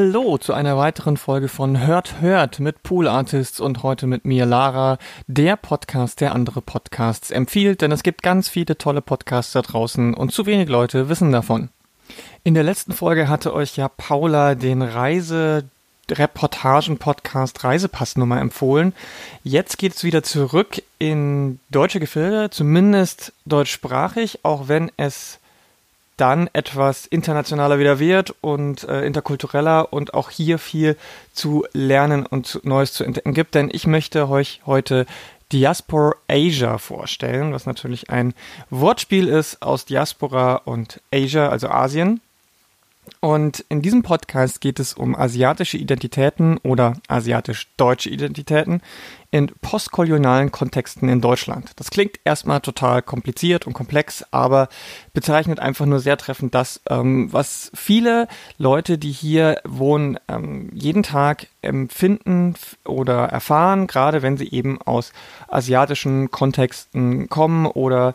Hallo zu einer weiteren Folge von Hört Hört mit Pool Artists und heute mit mir Lara, der Podcast, der andere Podcasts empfiehlt, denn es gibt ganz viele tolle Podcasts da draußen und zu wenig Leute wissen davon. In der letzten Folge hatte euch ja Paula den Reise Reportagen-Podcast Reisepassnummer empfohlen. Jetzt geht es wieder zurück in deutsche Gefilde, zumindest deutschsprachig, auch wenn es dann etwas internationaler wieder wird und äh, interkultureller und auch hier viel zu lernen und Neues zu entdecken gibt. Denn ich möchte euch heute Diaspora Asia vorstellen, was natürlich ein Wortspiel ist aus Diaspora und Asia, also Asien. Und in diesem Podcast geht es um asiatische Identitäten oder asiatisch-deutsche Identitäten in postkolonialen Kontexten in Deutschland. Das klingt erstmal total kompliziert und komplex, aber bezeichnet einfach nur sehr treffend das, ähm, was viele Leute, die hier wohnen, ähm, jeden Tag empfinden oder erfahren, gerade wenn sie eben aus asiatischen Kontexten kommen oder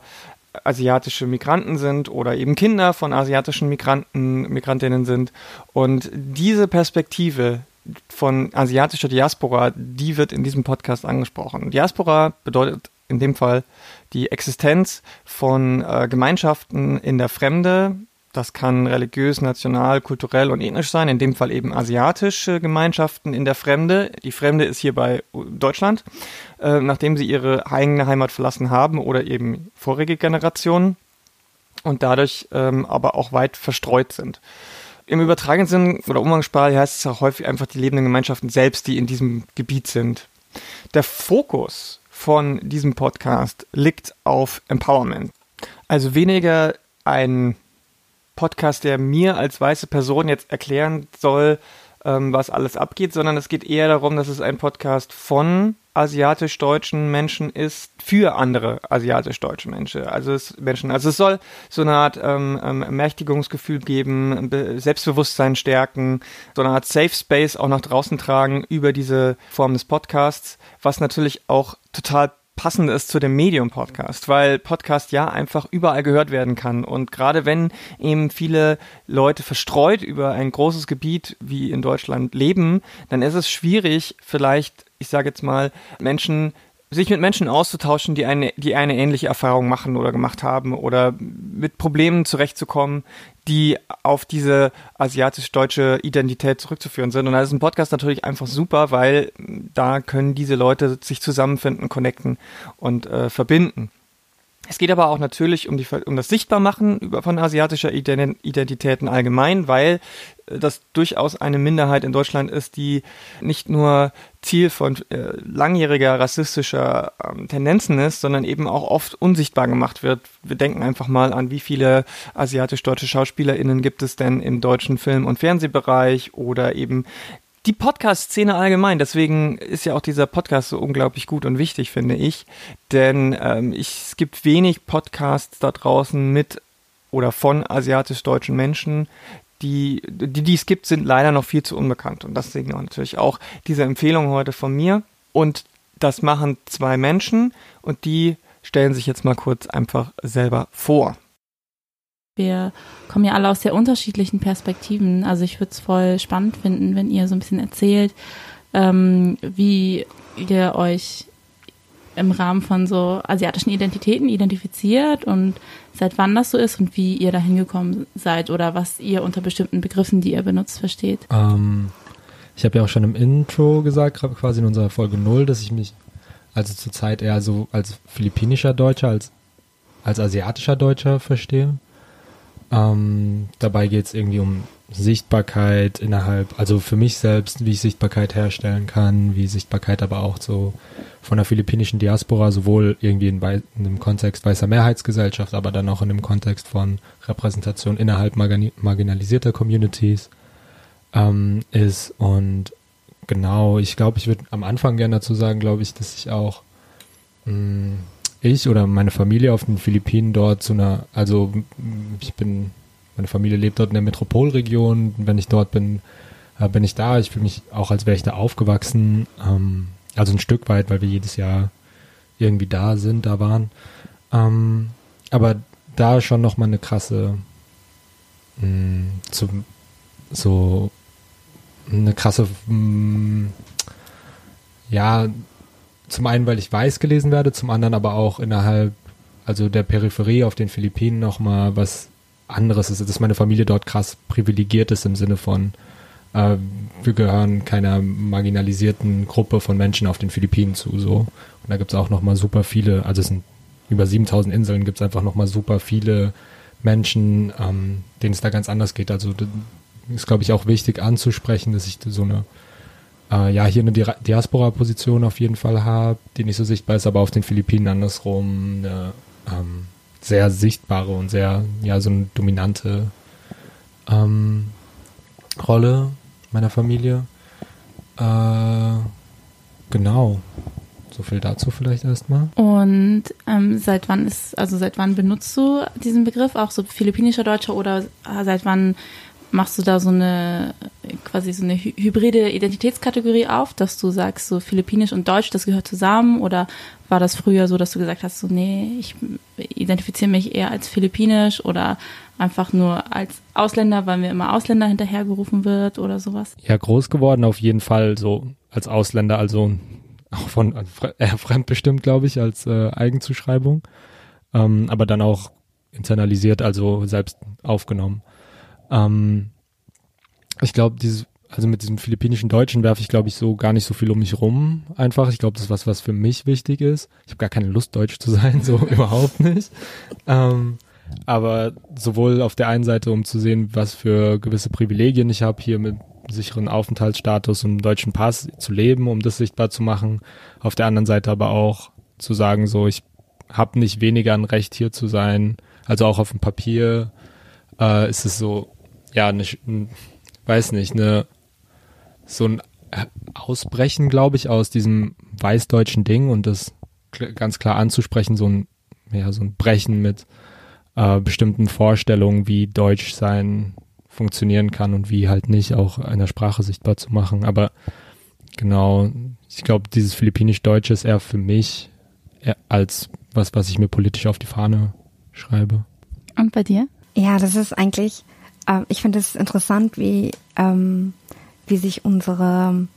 asiatische Migranten sind oder eben Kinder von asiatischen Migranten, Migrantinnen sind. Und diese Perspektive von asiatischer Diaspora, die wird in diesem Podcast angesprochen. Diaspora bedeutet in dem Fall die Existenz von äh, Gemeinschaften in der Fremde, das kann religiös, national, kulturell und ethnisch sein, in dem Fall eben asiatische Gemeinschaften in der Fremde. Die Fremde ist hier bei Deutschland, äh, nachdem sie ihre eigene Heimat verlassen haben oder eben vorige Generationen und dadurch ähm, aber auch weit verstreut sind. Im übertragenen Sinn oder umgangssprachlich heißt es auch häufig einfach die lebenden Gemeinschaften selbst, die in diesem Gebiet sind. Der Fokus von diesem Podcast liegt auf Empowerment. Also weniger ein Podcast, der mir als weiße Person jetzt erklären soll, ähm, was alles abgeht, sondern es geht eher darum, dass es ein Podcast von asiatisch-deutschen Menschen ist für andere asiatisch-deutsche Menschen. Also es Menschen. Also es soll so eine Art ähm, ähm, Mächtigungsgefühl geben, Be Selbstbewusstsein stärken, so eine Art Safe Space auch nach draußen tragen über diese Form des Podcasts, was natürlich auch total passend ist zu dem Medium-Podcast, weil Podcast ja einfach überall gehört werden kann. Und gerade wenn eben viele Leute verstreut über ein großes Gebiet wie in Deutschland leben, dann ist es schwierig, vielleicht, ich sage jetzt mal, Menschen sich mit Menschen auszutauschen, die eine, die eine ähnliche Erfahrung machen oder gemacht haben oder mit Problemen zurechtzukommen, die auf diese asiatisch-deutsche Identität zurückzuführen sind. Und da ist ein Podcast natürlich einfach super, weil da können diese Leute sich zusammenfinden, connecten und äh, verbinden. Es geht aber auch natürlich um, die, um das Sichtbarmachen von asiatischer Identitäten allgemein, weil äh, das durchaus eine Minderheit in Deutschland ist, die nicht nur Ziel von äh, langjähriger rassistischer ähm, Tendenzen ist, sondern eben auch oft unsichtbar gemacht wird. Wir denken einfach mal an, wie viele asiatisch-deutsche SchauspielerInnen gibt es denn im deutschen Film- und Fernsehbereich oder eben die Podcast-Szene allgemein. Deswegen ist ja auch dieser Podcast so unglaublich gut und wichtig, finde ich. Denn ähm, ich, es gibt wenig Podcasts da draußen mit oder von asiatisch-deutschen Menschen. Die, die, die es gibt, sind leider noch viel zu unbekannt. Und deswegen natürlich auch diese Empfehlung heute von mir. Und das machen zwei Menschen und die stellen sich jetzt mal kurz einfach selber vor. Wir kommen ja alle aus sehr unterschiedlichen Perspektiven. Also ich würde es voll spannend finden, wenn ihr so ein bisschen erzählt, ähm, wie ihr euch im Rahmen von so asiatischen Identitäten identifiziert und seit wann das so ist und wie ihr da hingekommen seid oder was ihr unter bestimmten Begriffen, die ihr benutzt, versteht. Ähm, ich habe ja auch schon im Intro gesagt, quasi in unserer Folge 0, dass ich mich also zurzeit eher so als philippinischer Deutscher, als, als asiatischer Deutscher verstehe. Ähm, dabei geht es irgendwie um Sichtbarkeit innerhalb, also für mich selbst, wie ich Sichtbarkeit herstellen kann, wie Sichtbarkeit aber auch so von der philippinischen Diaspora, sowohl irgendwie in, in einem Kontext weißer Mehrheitsgesellschaft, aber dann auch in dem Kontext von Repräsentation innerhalb marginalisierter Communities ähm, ist. Und genau, ich glaube, ich würde am Anfang gerne dazu sagen, glaube ich, dass ich auch mh, mm, ich oder meine Familie auf den Philippinen dort zu einer, also ich bin, meine Familie lebt dort in der Metropolregion. Wenn ich dort bin, äh, bin ich da. Ich fühle mich auch, als wäre ich da aufgewachsen. Ähm, also ein Stück weit, weil wir jedes Jahr irgendwie da sind, da waren. Ähm, aber da schon nochmal eine krasse, mh, mm, so, so eine krasse, mh, mm, ja, zum einen, weil ich weiß gelesen werde, zum anderen aber auch innerhalb, also der Peripherie auf den Philippinen nochmal was anderes ist, dass meine Familie dort krass privilegiert ist im Sinne von, äh, wir gehören keiner marginalisierten Gruppe von Menschen auf den Philippinen zu, so. Und da gibt's auch nochmal super viele, also es sind über 7000 Inseln, gibt's einfach nochmal super viele Menschen, ähm, denen es da ganz anders geht. Also ist, glaube ich, auch wichtig anzusprechen, dass ich so eine, äh, ja, hier eine Diaspora-Position auf jeden Fall habe, die nicht so sichtbar ist, aber auf den Philippinen andersrum eine ähm, sehr sichtbare und sehr, ja, so eine dominante ähm, Rolle meiner Familie. Äh, genau. So viel dazu vielleicht erstmal. Und ähm, seit wann ist, also seit wann benutzt du diesen Begriff, auch so philippinischer Deutscher oder seit wann machst du da so eine quasi so eine hybride Identitätskategorie auf, dass du sagst, so Philippinisch und Deutsch, das gehört zusammen? Oder war das früher so, dass du gesagt hast, so nee, ich identifiziere mich eher als Philippinisch oder einfach nur als Ausländer, weil mir immer Ausländer hinterhergerufen wird oder sowas? Ja, groß geworden auf jeden Fall so als Ausländer, also auch von äh, fremdbestimmt, glaube ich, als äh, Eigenzuschreibung, ähm, aber dann auch internalisiert, also selbst aufgenommen. Ähm, ich glaube, dieses, also mit diesem philippinischen Deutschen werfe ich, glaube ich, so gar nicht so viel um mich rum. Einfach. Ich glaube, das ist was, was für mich wichtig ist. Ich habe gar keine Lust, Deutsch zu sein, so überhaupt nicht. Ähm, aber sowohl auf der einen Seite, um zu sehen, was für gewisse Privilegien ich habe, hier mit sicheren Aufenthaltsstatus und deutschen Pass zu leben, um das sichtbar zu machen. Auf der anderen Seite aber auch zu sagen, so ich habe nicht weniger ein Recht hier zu sein. Also auch auf dem Papier äh, ist es so, ja, eine, weiß nicht, eine, so ein Ausbrechen, glaube ich, aus diesem weißdeutschen Ding und das ganz klar anzusprechen, so ein, ja, so ein Brechen mit äh, bestimmten Vorstellungen, wie Deutsch sein funktionieren kann und wie halt nicht auch in der Sprache sichtbar zu machen. Aber genau, ich glaube, dieses Philippinisch-Deutsche ist eher für mich eher als was, was ich mir politisch auf die Fahne schreibe. Und bei dir? Ja, das ist eigentlich äh, ich finde es interessant, wie, ähm, wie sich unsere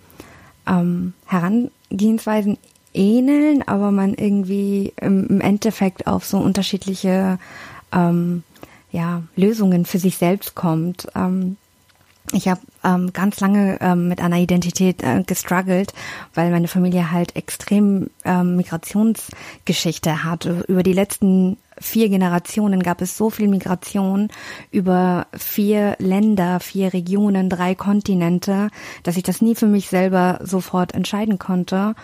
ähm, Herangehensweisen ähneln, aber man irgendwie im, im Endeffekt auf so unterschiedliche ähm, ja, Lösungen für sich selbst kommt. Ähm, ich habe ähm, ganz lange ähm, mit einer Identität äh, gestruggelt, weil meine Familie halt extrem ähm, Migrationsgeschichte hat. Über die letzten vier Generationen gab es so viel Migration über vier Länder, vier Regionen, drei Kontinente, dass ich das nie für mich selber sofort entscheiden konnte.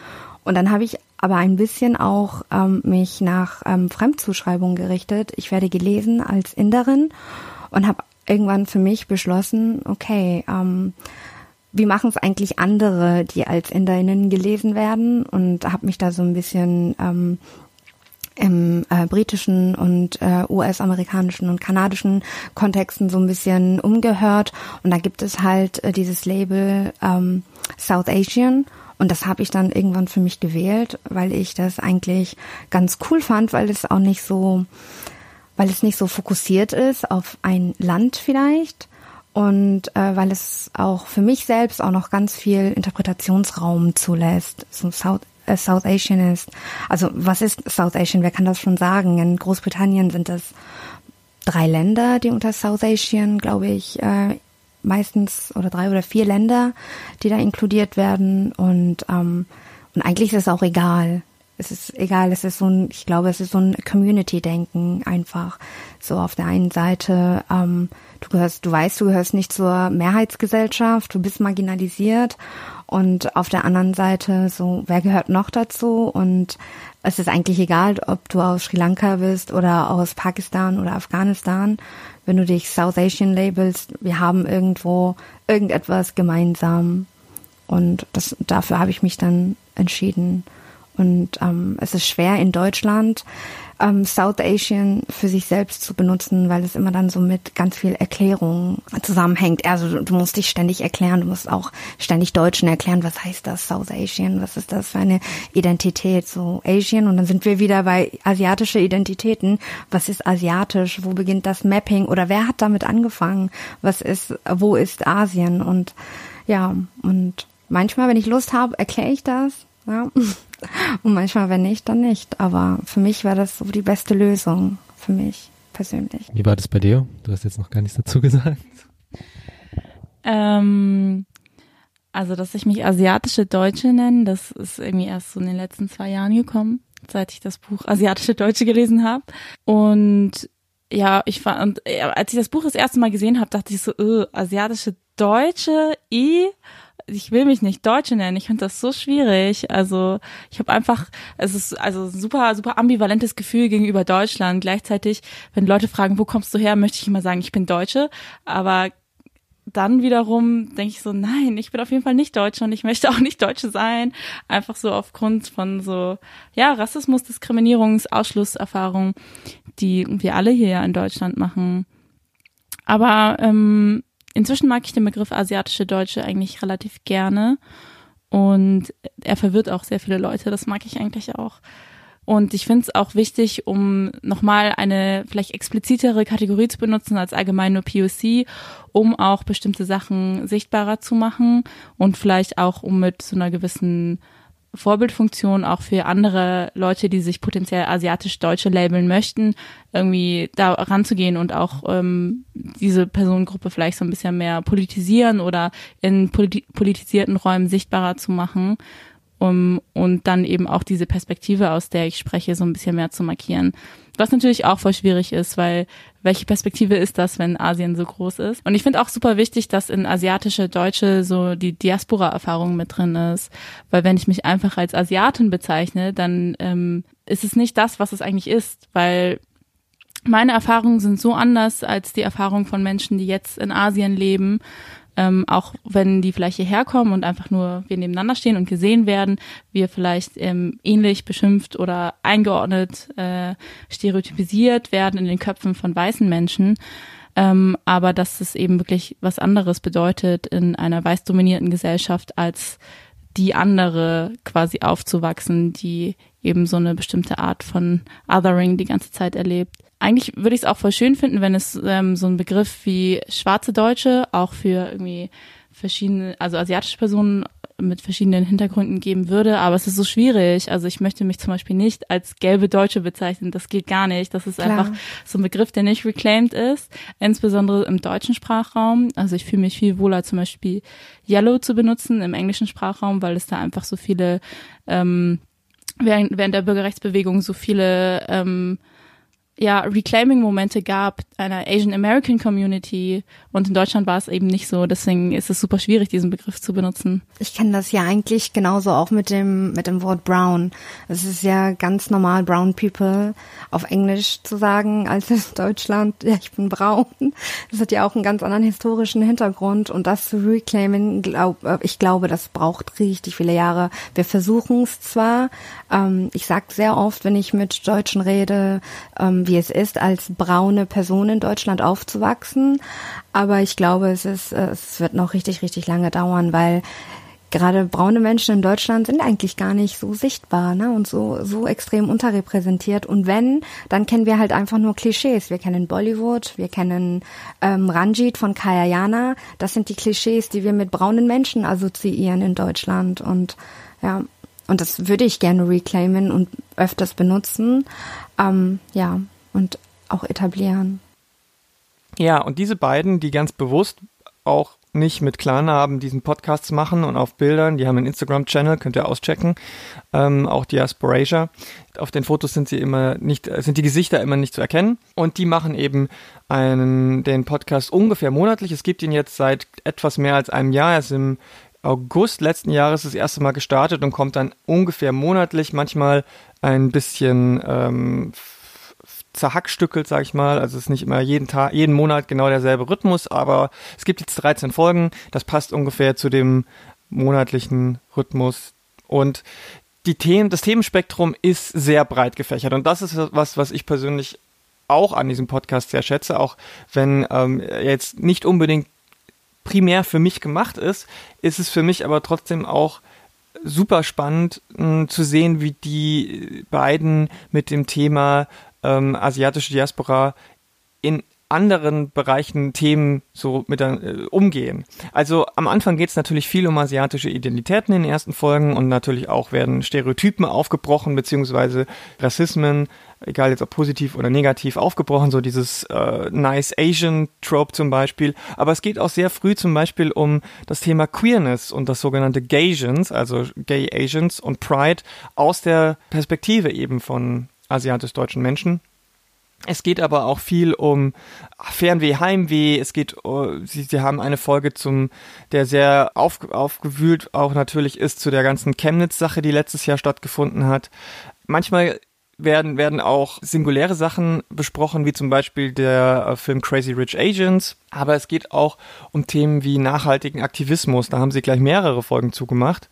Und dann habe ich aber ein bisschen auch ähm, mich nach ähm, Fremdzuschreibung gerichtet. Ich werde gelesen als Inderin und habe irgendwann für mich beschlossen, okay, ähm, wie machen es eigentlich andere, die als Inderinnen gelesen werden? Und habe mich da so ein bisschen ähm, im äh, britischen und äh, US-amerikanischen und kanadischen Kontexten so ein bisschen umgehört. Und da gibt es halt äh, dieses Label ähm, South Asian. Und das habe ich dann irgendwann für mich gewählt, weil ich das eigentlich ganz cool fand, weil es auch nicht so weil es nicht so fokussiert ist auf ein Land vielleicht und äh, weil es auch für mich selbst auch noch ganz viel Interpretationsraum zulässt. So South, äh, South Asian ist, also was ist South Asian? Wer kann das schon sagen? In Großbritannien sind es drei Länder, die unter South Asian, glaube ich, äh, meistens oder drei oder vier Länder, die da inkludiert werden und ähm, und eigentlich ist es auch egal, es ist egal, es ist so ein, ich glaube, es ist so ein Community-Denken einfach. So auf der einen Seite, ähm, du gehörst, du weißt, du gehörst nicht zur Mehrheitsgesellschaft, du bist marginalisiert und auf der anderen Seite so, wer gehört noch dazu und es ist eigentlich egal, ob du aus Sri Lanka bist oder aus Pakistan oder Afghanistan. Wenn du dich South Asian labelst, wir haben irgendwo irgendetwas gemeinsam. Und das, dafür habe ich mich dann entschieden. Und ähm, es ist schwer in Deutschland ähm, South Asian für sich selbst zu benutzen, weil es immer dann so mit ganz viel Erklärung zusammenhängt. Also du musst dich ständig erklären, du musst auch ständig Deutschen erklären, was heißt das South Asian, was ist das für eine Identität, so Asian. Und dann sind wir wieder bei asiatische Identitäten. Was ist asiatisch? Wo beginnt das Mapping? Oder wer hat damit angefangen? Was ist, wo ist Asien? Und ja, und manchmal, wenn ich Lust habe, erkläre ich das. Ja. Und manchmal, wenn nicht, dann nicht. Aber für mich war das so die beste Lösung. Für mich persönlich. Wie war das bei dir? Du hast jetzt noch gar nichts dazu gesagt. Ähm, also, dass ich mich asiatische Deutsche nenne, das ist irgendwie erst so in den letzten zwei Jahren gekommen, seit ich das Buch Asiatische Deutsche gelesen habe. Und ja, ich war, und äh, als ich das Buch das erste Mal gesehen habe, dachte ich so, äh, asiatische Deutsche, i, ich will mich nicht Deutsche nennen. Ich finde das so schwierig. Also ich habe einfach, es ist also super, super ambivalentes Gefühl gegenüber Deutschland. Gleichzeitig, wenn Leute fragen, wo kommst du her, möchte ich immer sagen, ich bin Deutsche. Aber dann wiederum denke ich so, nein, ich bin auf jeden Fall nicht Deutsche und ich möchte auch nicht Deutsche sein. Einfach so aufgrund von so, ja, Rassismus, Diskriminierungs, Ausschlusserfahrungen, die wir alle hier in Deutschland machen. Aber ähm, inzwischen mag ich den Begriff asiatische Deutsche eigentlich relativ gerne und er verwirrt auch sehr viele Leute. Das mag ich eigentlich auch. Und ich finde es auch wichtig, um nochmal eine vielleicht explizitere Kategorie zu benutzen als allgemein nur POC, um auch bestimmte Sachen sichtbarer zu machen und vielleicht auch um mit so einer gewissen Vorbildfunktion auch für andere Leute, die sich potenziell asiatisch-deutsche labeln möchten, irgendwie da ranzugehen und auch ähm, diese Personengruppe vielleicht so ein bisschen mehr politisieren oder in politi politisierten Räumen sichtbarer zu machen um, und dann eben auch diese Perspektive, aus der ich spreche, so ein bisschen mehr zu markieren. Was natürlich auch voll schwierig ist, weil welche Perspektive ist das, wenn Asien so groß ist? Und ich finde auch super wichtig, dass in asiatische Deutsche so die Diaspora-Erfahrung mit drin ist. Weil wenn ich mich einfach als Asiatin bezeichne, dann ähm, ist es nicht das, was es eigentlich ist, weil meine Erfahrungen sind so anders als die Erfahrung von Menschen, die jetzt in Asien leben ähm, auch wenn die vielleicht hierher kommen und einfach nur wir nebeneinander stehen und gesehen werden, wir vielleicht ähm, ähnlich beschimpft oder eingeordnet, äh, stereotypisiert werden in den Köpfen von weißen Menschen. Ähm, aber dass es eben wirklich was anderes bedeutet, in einer weiß dominierten Gesellschaft als die andere quasi aufzuwachsen, die eben so eine bestimmte Art von Othering die ganze Zeit erlebt eigentlich würde ich es auch voll schön finden, wenn es ähm, so einen Begriff wie schwarze Deutsche auch für irgendwie verschiedene, also asiatische Personen mit verschiedenen Hintergründen geben würde, aber es ist so schwierig. Also ich möchte mich zum Beispiel nicht als gelbe Deutsche bezeichnen. Das geht gar nicht. Das ist Klar. einfach so ein Begriff, der nicht reclaimed ist, insbesondere im deutschen Sprachraum. Also ich fühle mich viel wohler, zum Beispiel Yellow zu benutzen im englischen Sprachraum, weil es da einfach so viele ähm, während, während der Bürgerrechtsbewegung so viele ähm, ja, Reclaiming-Momente gab einer Asian American Community und in Deutschland war es eben nicht so. Deswegen ist es super schwierig, diesen Begriff zu benutzen. Ich kenne das ja eigentlich genauso auch mit dem mit dem Wort Brown. Es ist ja ganz normal Brown People auf Englisch zu sagen als in Deutschland. Ja, ich bin braun. Das hat ja auch einen ganz anderen historischen Hintergrund und das zu reclaimen, glaub, äh, ich glaube, das braucht richtig viele Jahre. Wir versuchen es zwar. Ähm, ich sage sehr oft, wenn ich mit Deutschen rede. Ähm, wie es ist, als braune Person in Deutschland aufzuwachsen. Aber ich glaube, es ist, es wird noch richtig, richtig lange dauern, weil gerade braune Menschen in Deutschland sind eigentlich gar nicht so sichtbar ne? und so, so extrem unterrepräsentiert. Und wenn, dann kennen wir halt einfach nur Klischees. Wir kennen Bollywood, wir kennen ähm, Ranjit von Kayayana. Das sind die Klischees, die wir mit braunen Menschen assoziieren in Deutschland. Und ja, und das würde ich gerne reclaimen und öfters benutzen. Ähm, ja, und auch etablieren. Ja, und diese beiden, die ganz bewusst auch nicht mit Klarnamen diesen Podcasts machen und auf Bildern, die haben einen Instagram-Channel, könnt ihr auschecken, ähm, auch Diasporasia. Auf den Fotos sind sie immer nicht, sind die Gesichter immer nicht zu erkennen und die machen eben einen, den Podcast ungefähr monatlich. Es gibt ihn jetzt seit etwas mehr als einem Jahr. Er ist im August letzten Jahres das erste Mal gestartet und kommt dann ungefähr monatlich, manchmal ein bisschen ähm, zerhackstückelt, sag ich mal. Also es ist nicht immer jeden Tag, jeden Monat genau derselbe Rhythmus, aber es gibt jetzt 13 Folgen. Das passt ungefähr zu dem monatlichen Rhythmus. Und die Themen, das Themenspektrum ist sehr breit gefächert. Und das ist was, was ich persönlich auch an diesem Podcast sehr schätze, auch wenn ähm, jetzt nicht unbedingt primär für mich gemacht ist, ist es für mich aber trotzdem auch super spannend mh, zu sehen, wie die beiden mit dem Thema ähm, asiatische Diaspora in anderen Bereichen Themen so mit äh, umgehen. Also am Anfang geht es natürlich viel um asiatische Identitäten in den ersten Folgen und natürlich auch werden Stereotypen aufgebrochen, beziehungsweise Rassismen, egal jetzt ob positiv oder negativ, aufgebrochen, so dieses äh, Nice Asian Trope zum Beispiel. Aber es geht auch sehr früh zum Beispiel um das Thema Queerness und das sogenannte Gaysians, also Gay Asians und Pride aus der Perspektive eben von asiatisch-deutschen Menschen. Es geht aber auch viel um Fernweh, Heimweh. Es geht, uh, sie, sie haben eine Folge zum, der sehr auf, aufgewühlt auch natürlich ist zu der ganzen Chemnitz-Sache, die letztes Jahr stattgefunden hat. Manchmal werden, werden auch singuläre Sachen besprochen, wie zum Beispiel der äh, Film Crazy Rich Agents. Aber es geht auch um Themen wie nachhaltigen Aktivismus. Da haben sie gleich mehrere Folgen zugemacht.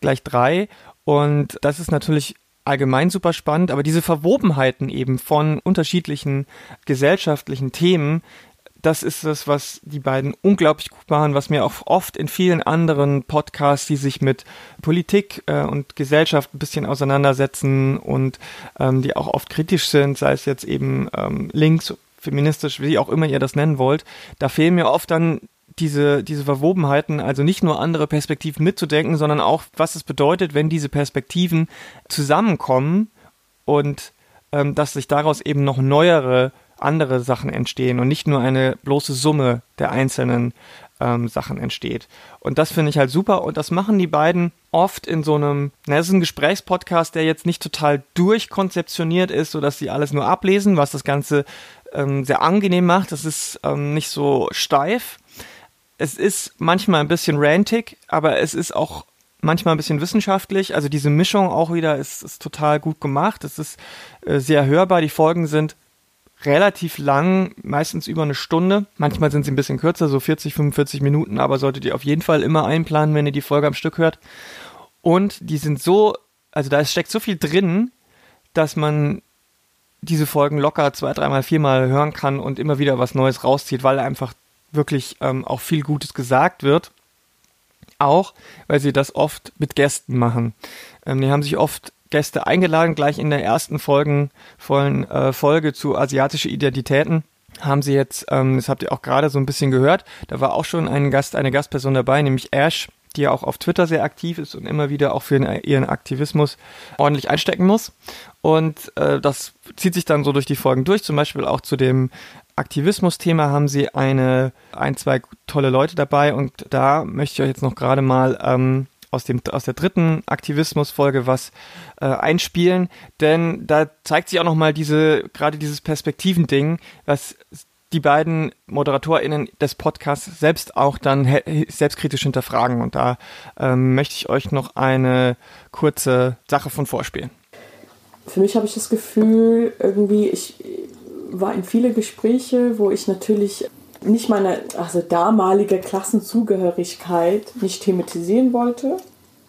Gleich drei. Und das ist natürlich allgemein super spannend, aber diese Verwobenheiten eben von unterschiedlichen gesellschaftlichen Themen, das ist das, was die beiden unglaublich gut machen, was mir auch oft in vielen anderen Podcasts, die sich mit Politik äh, und Gesellschaft ein bisschen auseinandersetzen und ähm, die auch oft kritisch sind, sei es jetzt eben ähm, links, feministisch, wie auch immer ihr das nennen wollt, da fehlen mir oft dann diese, diese Verwobenheiten, also nicht nur andere Perspektiven mitzudenken, sondern auch, was es bedeutet, wenn diese Perspektiven zusammenkommen und ähm, dass sich daraus eben noch neuere andere Sachen entstehen und nicht nur eine bloße Summe der einzelnen ähm, Sachen entsteht. Und das finde ich halt super und das machen die beiden oft in so einem, na, das ist ein Gesprächspodcast, der jetzt nicht total durchkonzeptioniert ist, sodass sie alles nur ablesen, was das Ganze ähm, sehr angenehm macht. Das ist ähm, nicht so steif. Es ist manchmal ein bisschen rantig, aber es ist auch manchmal ein bisschen wissenschaftlich. Also diese Mischung auch wieder ist, ist total gut gemacht. Es ist äh, sehr hörbar. Die Folgen sind relativ lang, meistens über eine Stunde. Manchmal sind sie ein bisschen kürzer, so 40, 45 Minuten, aber solltet ihr auf jeden Fall immer einplanen, wenn ihr die Folge am Stück hört. Und die sind so, also da steckt so viel drin, dass man diese Folgen locker zwei, dreimal, viermal hören kann und immer wieder was Neues rauszieht, weil einfach wirklich ähm, auch viel Gutes gesagt wird. Auch, weil sie das oft mit Gästen machen. Ähm, die haben sich oft Gäste eingeladen, gleich in der ersten Folgen, vollen, äh, Folge zu asiatische Identitäten haben sie jetzt, ähm, das habt ihr auch gerade so ein bisschen gehört, da war auch schon ein Gast, eine Gastperson dabei, nämlich Ash, die ja auch auf Twitter sehr aktiv ist und immer wieder auch für ihren Aktivismus ordentlich einstecken muss. Und äh, das zieht sich dann so durch die Folgen durch. Zum Beispiel auch zu dem Aktivismus-Thema haben sie eine, ein, zwei tolle Leute dabei und da möchte ich euch jetzt noch gerade mal ähm, aus, dem, aus der dritten Aktivismus-Folge was äh, einspielen, denn da zeigt sich auch nochmal diese, gerade dieses Perspektivending, was die beiden ModeratorInnen des Podcasts selbst auch dann selbstkritisch hinterfragen. Und da ähm, möchte ich euch noch eine kurze Sache von vorspielen. Für mich habe ich das Gefühl, irgendwie, ich war in viele Gespräche, wo ich natürlich nicht meine also damalige Klassenzugehörigkeit nicht thematisieren wollte,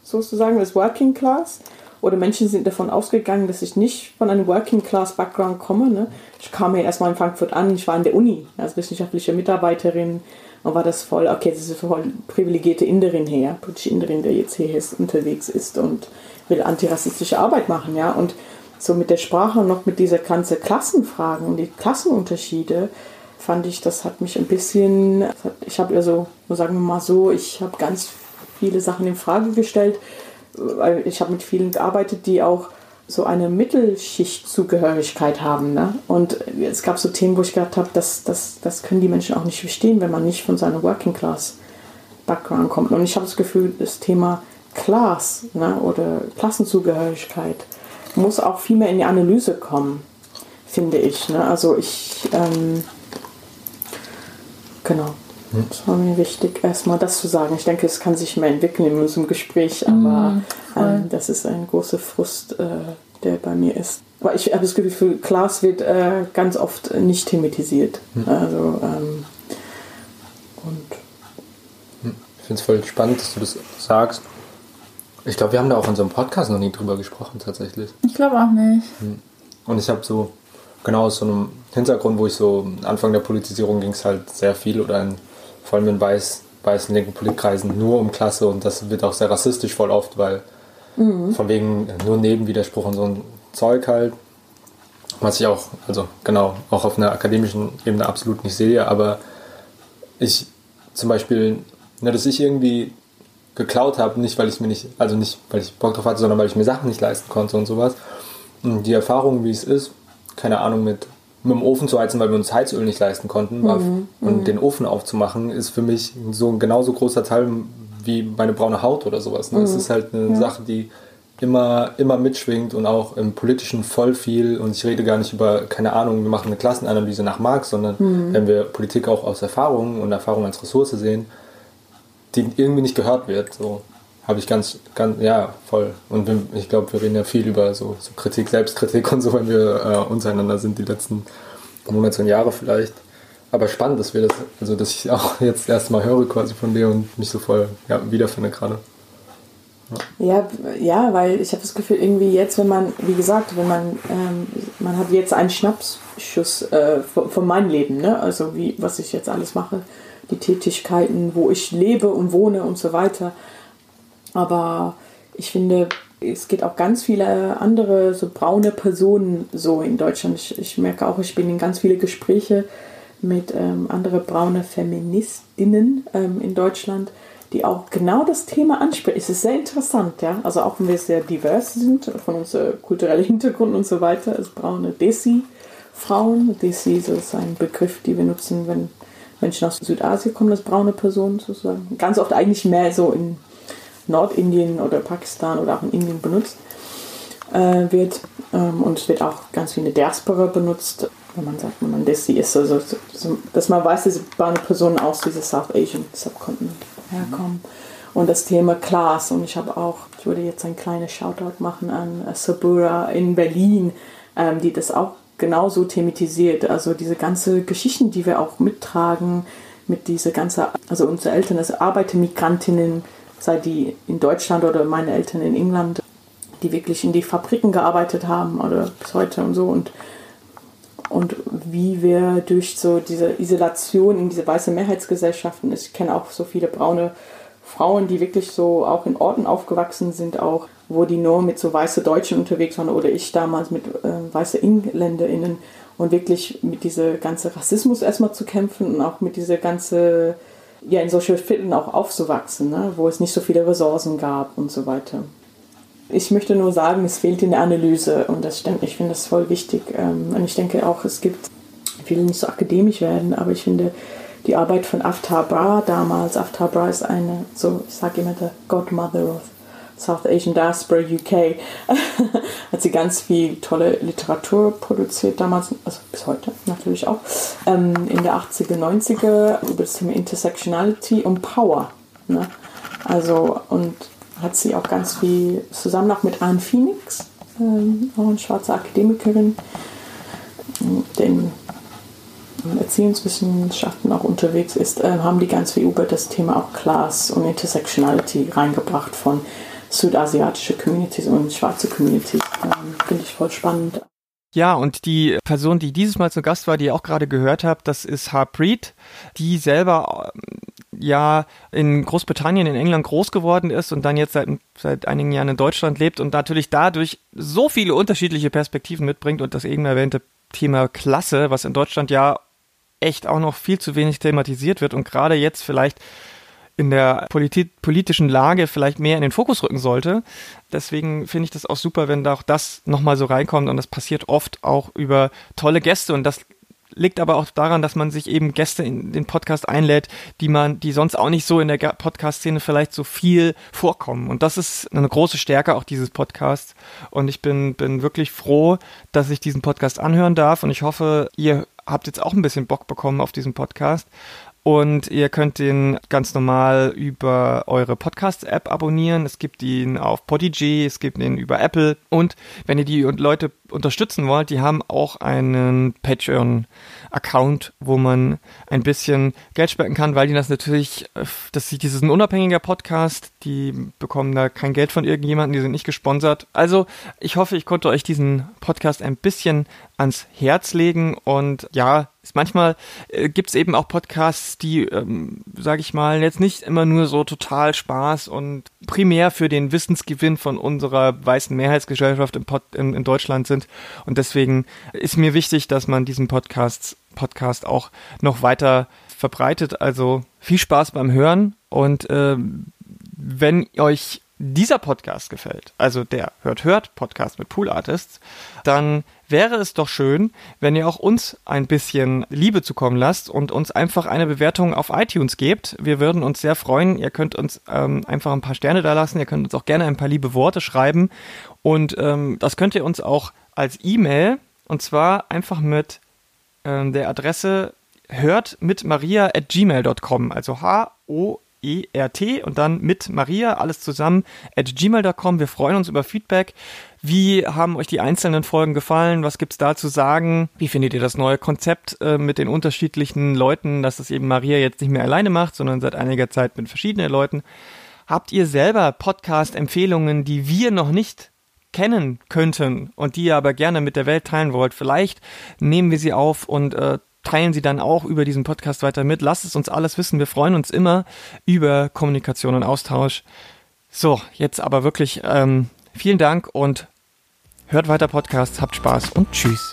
sozusagen als Working Class. Oder Menschen sind davon ausgegangen, dass ich nicht von einem Working Class Background komme. Ne? Ich kam ja erstmal in Frankfurt an, ich war in der Uni als wissenschaftliche Mitarbeiterin und war das voll, okay, das ist voll privilegierte Inderin her, britische Inderin, der jetzt hier unterwegs ist und will antirassistische Arbeit machen, ja. Und so mit der Sprache und noch mit dieser ganzen Klassenfragen und die Klassenunterschiede, fand ich, das hat mich ein bisschen, ich habe also, sagen wir mal so, ich habe ganz viele Sachen in Frage gestellt, weil ich habe mit vielen gearbeitet, die auch so eine Mittelschichtzugehörigkeit haben. Ne? Und es gab so Themen, wo ich gedacht habe, das, das, das können die Menschen auch nicht verstehen, wenn man nicht von seinem Working Class Background kommt. Und ich habe das Gefühl, das Thema Class ne, oder Klassenzugehörigkeit muss auch viel mehr in die Analyse kommen, finde ich. Ne? Also ich ähm, Genau. Das war mir wichtig, erstmal das zu sagen. Ich denke, es kann sich mehr entwickeln in unserem Gespräch, aber mm, ähm, das ist ein großer Frust, äh, der bei mir ist. Aber ich habe das Gefühl, Klaas wird äh, ganz oft nicht thematisiert. Mhm. Also, ähm, und hm. ich finde es voll spannend, dass du das sagst. Ich glaube, wir haben da auch in unserem Podcast noch nie drüber gesprochen, tatsächlich. Ich glaube auch nicht. Hm. Und ich habe so, genau aus so einem Hintergrund, wo ich so Anfang der Politisierung ging es halt sehr viel oder in, vor allem in weiß, weißen linken Politkreisen nur um Klasse und das wird auch sehr rassistisch voll oft, weil mhm. von wegen nur Nebenwiderspruch und so ein Zeug halt. was ich auch, also genau, auch auf einer akademischen Ebene absolut nicht sehe, aber ich zum Beispiel, ne, dass ich irgendwie geklaut habe, nicht weil ich mir nicht, also nicht weil ich Bock drauf hatte, sondern weil ich mir Sachen nicht leisten konnte und sowas. Und die Erfahrung, wie es ist, keine Ahnung, mit, mit dem Ofen zu heizen, weil wir uns Heizöl nicht leisten konnten, mhm, und mhm. den Ofen aufzumachen, ist für mich so ein genauso großer Teil wie meine braune Haut oder sowas. Ne? Es mhm. ist halt eine ja. Sache, die immer, immer mitschwingt und auch im Politischen voll viel. Und ich rede gar nicht über, keine Ahnung, wir machen eine Klassenanalyse nach Marx, sondern mhm. wenn wir Politik auch aus Erfahrung und Erfahrung als Ressource sehen, die irgendwie nicht gehört wird. So habe ich ganz, ganz, ja, voll. Und ich glaube, wir reden ja viel über so, so Kritik, Selbstkritik und so, wenn wir äh, untereinander sind, die letzten Monate und Jahre vielleicht. Aber spannend, dass wir das, also dass ich auch jetzt erstmal höre quasi von dir und mich so voll ja, wiederfinde gerade. Ja, ja, weil ich habe das Gefühl, irgendwie jetzt, wenn man, wie gesagt, wenn man, ähm, man hat jetzt einen Schnappschuss äh, von, von meinem Leben, ne? Also wie, was ich jetzt alles mache, die Tätigkeiten, wo ich lebe und wohne und so weiter. Aber ich finde, es gibt auch ganz viele andere so braune Personen so in Deutschland. Ich, ich merke auch, ich bin in ganz viele Gespräche mit ähm, anderen braune Feministinnen ähm, in Deutschland die auch genau das Thema anspricht. Es ist sehr interessant, ja. Also auch wenn wir sehr divers sind, von unserem kulturellen Hintergrund und so weiter, als braune Desi-Frauen. Desi ist ein Begriff, den wir nutzen, wenn Menschen aus Südasien kommen, als braune Personen sozusagen. Ganz oft eigentlich mehr so in Nordindien oder Pakistan oder auch in Indien benutzt äh, wird. Ähm, und es wird auch ganz viel in der Diaspora benutzt, wenn man sagt, wenn man Desi ist. Also, dass man weiß, diese braune Personen aus diesem South Asian Subkontinent herkommen. Und das Thema Class. Und ich habe auch, ich würde jetzt ein kleines Shoutout machen an Sabura in Berlin, ähm, die das auch genauso thematisiert. Also diese ganze Geschichten, die wir auch mittragen, mit dieser ganze, also unsere Eltern als Arbeitermigrantinnen, sei die in Deutschland oder meine Eltern in England, die wirklich in die Fabriken gearbeitet haben oder bis heute und so und und wie wir durch so diese Isolation in diese weiße Mehrheitsgesellschaften, ich kenne auch so viele braune Frauen, die wirklich so auch in Orten aufgewachsen sind, auch wo die nur mit so weiße Deutschen unterwegs waren oder ich damals mit äh, weiße EngländerInnen und wirklich mit dieser ganze Rassismus erstmal zu kämpfen und auch mit dieser ganze, ja, in solche Vierteln auch aufzuwachsen, ne, wo es nicht so viele Ressourcen gab und so weiter. Ich möchte nur sagen, es fehlt in der Analyse und das stimmt. Ich finde das voll wichtig. Ähm, und ich denke auch, es gibt, ich will nicht so akademisch werden, aber ich finde die Arbeit von Aftar Bra damals, Aftar Bra ist eine, so ich sage immer, the Godmother of South Asian Diaspora UK, hat sie ganz viel tolle Literatur produziert damals, also bis heute natürlich auch, ähm, in der 80er, 90er über das Thema Intersectionality und Power. Ne? Also, und hat sie auch ganz viel zusammen auch mit Anne Phoenix, ähm, auch eine schwarze Akademikerin, den Erziehungswissenschaften auch unterwegs ist, äh, haben die ganz viel über das Thema auch Class und Intersectionality reingebracht von südasiatische Communities und schwarze Communities. Ähm, Finde ich voll spannend. Ja, und die Person, die dieses Mal zu Gast war, die ihr auch gerade gehört habt, das ist Harpreet, die selber ja in Großbritannien, in England groß geworden ist und dann jetzt seit, seit einigen Jahren in Deutschland lebt und natürlich dadurch so viele unterschiedliche Perspektiven mitbringt und das eben erwähnte Thema Klasse, was in Deutschland ja echt auch noch viel zu wenig thematisiert wird und gerade jetzt vielleicht in der politi politischen Lage vielleicht mehr in den Fokus rücken sollte. Deswegen finde ich das auch super, wenn da auch das nochmal so reinkommt und das passiert oft auch über tolle Gäste und das liegt aber auch daran, dass man sich eben Gäste in den Podcast einlädt, die man, die sonst auch nicht so in der Podcast-Szene vielleicht so viel vorkommen. Und das ist eine große Stärke auch dieses Podcasts. Und ich bin, bin wirklich froh, dass ich diesen Podcast anhören darf. Und ich hoffe, ihr habt jetzt auch ein bisschen Bock bekommen auf diesen Podcast. Und ihr könnt den ganz normal über eure Podcast-App abonnieren. Es gibt ihn auf Podigy, es gibt ihn über Apple. Und wenn ihr die Leute unterstützen wollt, die haben auch einen Patreon-Account, wo man ein bisschen Geld spenden kann, weil die das natürlich, das ist ein unabhängiger Podcast, die bekommen da kein Geld von irgendjemandem, die sind nicht gesponsert. Also ich hoffe, ich konnte euch diesen Podcast ein bisschen ans Herz legen. Und ja, ist manchmal äh, gibt es eben auch Podcasts, die, ähm, sage ich mal, jetzt nicht immer nur so total Spaß und primär für den Wissensgewinn von unserer weißen Mehrheitsgesellschaft im Pod, in, in Deutschland sind. Und deswegen ist mir wichtig, dass man diesen Podcast, Podcast auch noch weiter verbreitet. Also viel Spaß beim Hören und äh, wenn euch dieser Podcast gefällt, also der Hört Hört Podcast mit Pool Artists, dann wäre es doch schön, wenn ihr auch uns ein bisschen Liebe zukommen lasst und uns einfach eine Bewertung auf iTunes gebt. Wir würden uns sehr freuen. Ihr könnt uns ähm, einfach ein paar Sterne da lassen. Ihr könnt uns auch gerne ein paar liebe Worte schreiben. Und ähm, das könnt ihr uns auch als E-Mail und zwar einfach mit ähm, der Adresse hört mit maria at gmail.com, also H-O E-R-T und dann mit Maria, alles zusammen, at gmail.com. Wir freuen uns über Feedback. Wie haben euch die einzelnen Folgen gefallen? Was gibt's da zu sagen? Wie findet ihr das neue Konzept äh, mit den unterschiedlichen Leuten, dass es eben Maria jetzt nicht mehr alleine macht, sondern seit einiger Zeit mit verschiedenen Leuten? Habt ihr selber Podcast-Empfehlungen, die wir noch nicht kennen könnten und die ihr aber gerne mit der Welt teilen wollt? Vielleicht nehmen wir sie auf und äh, teilen Sie dann auch über diesen Podcast weiter mit. Lasst es uns alles wissen. Wir freuen uns immer über Kommunikation und Austausch. So, jetzt aber wirklich ähm, vielen Dank und hört weiter Podcasts, habt Spaß und tschüss.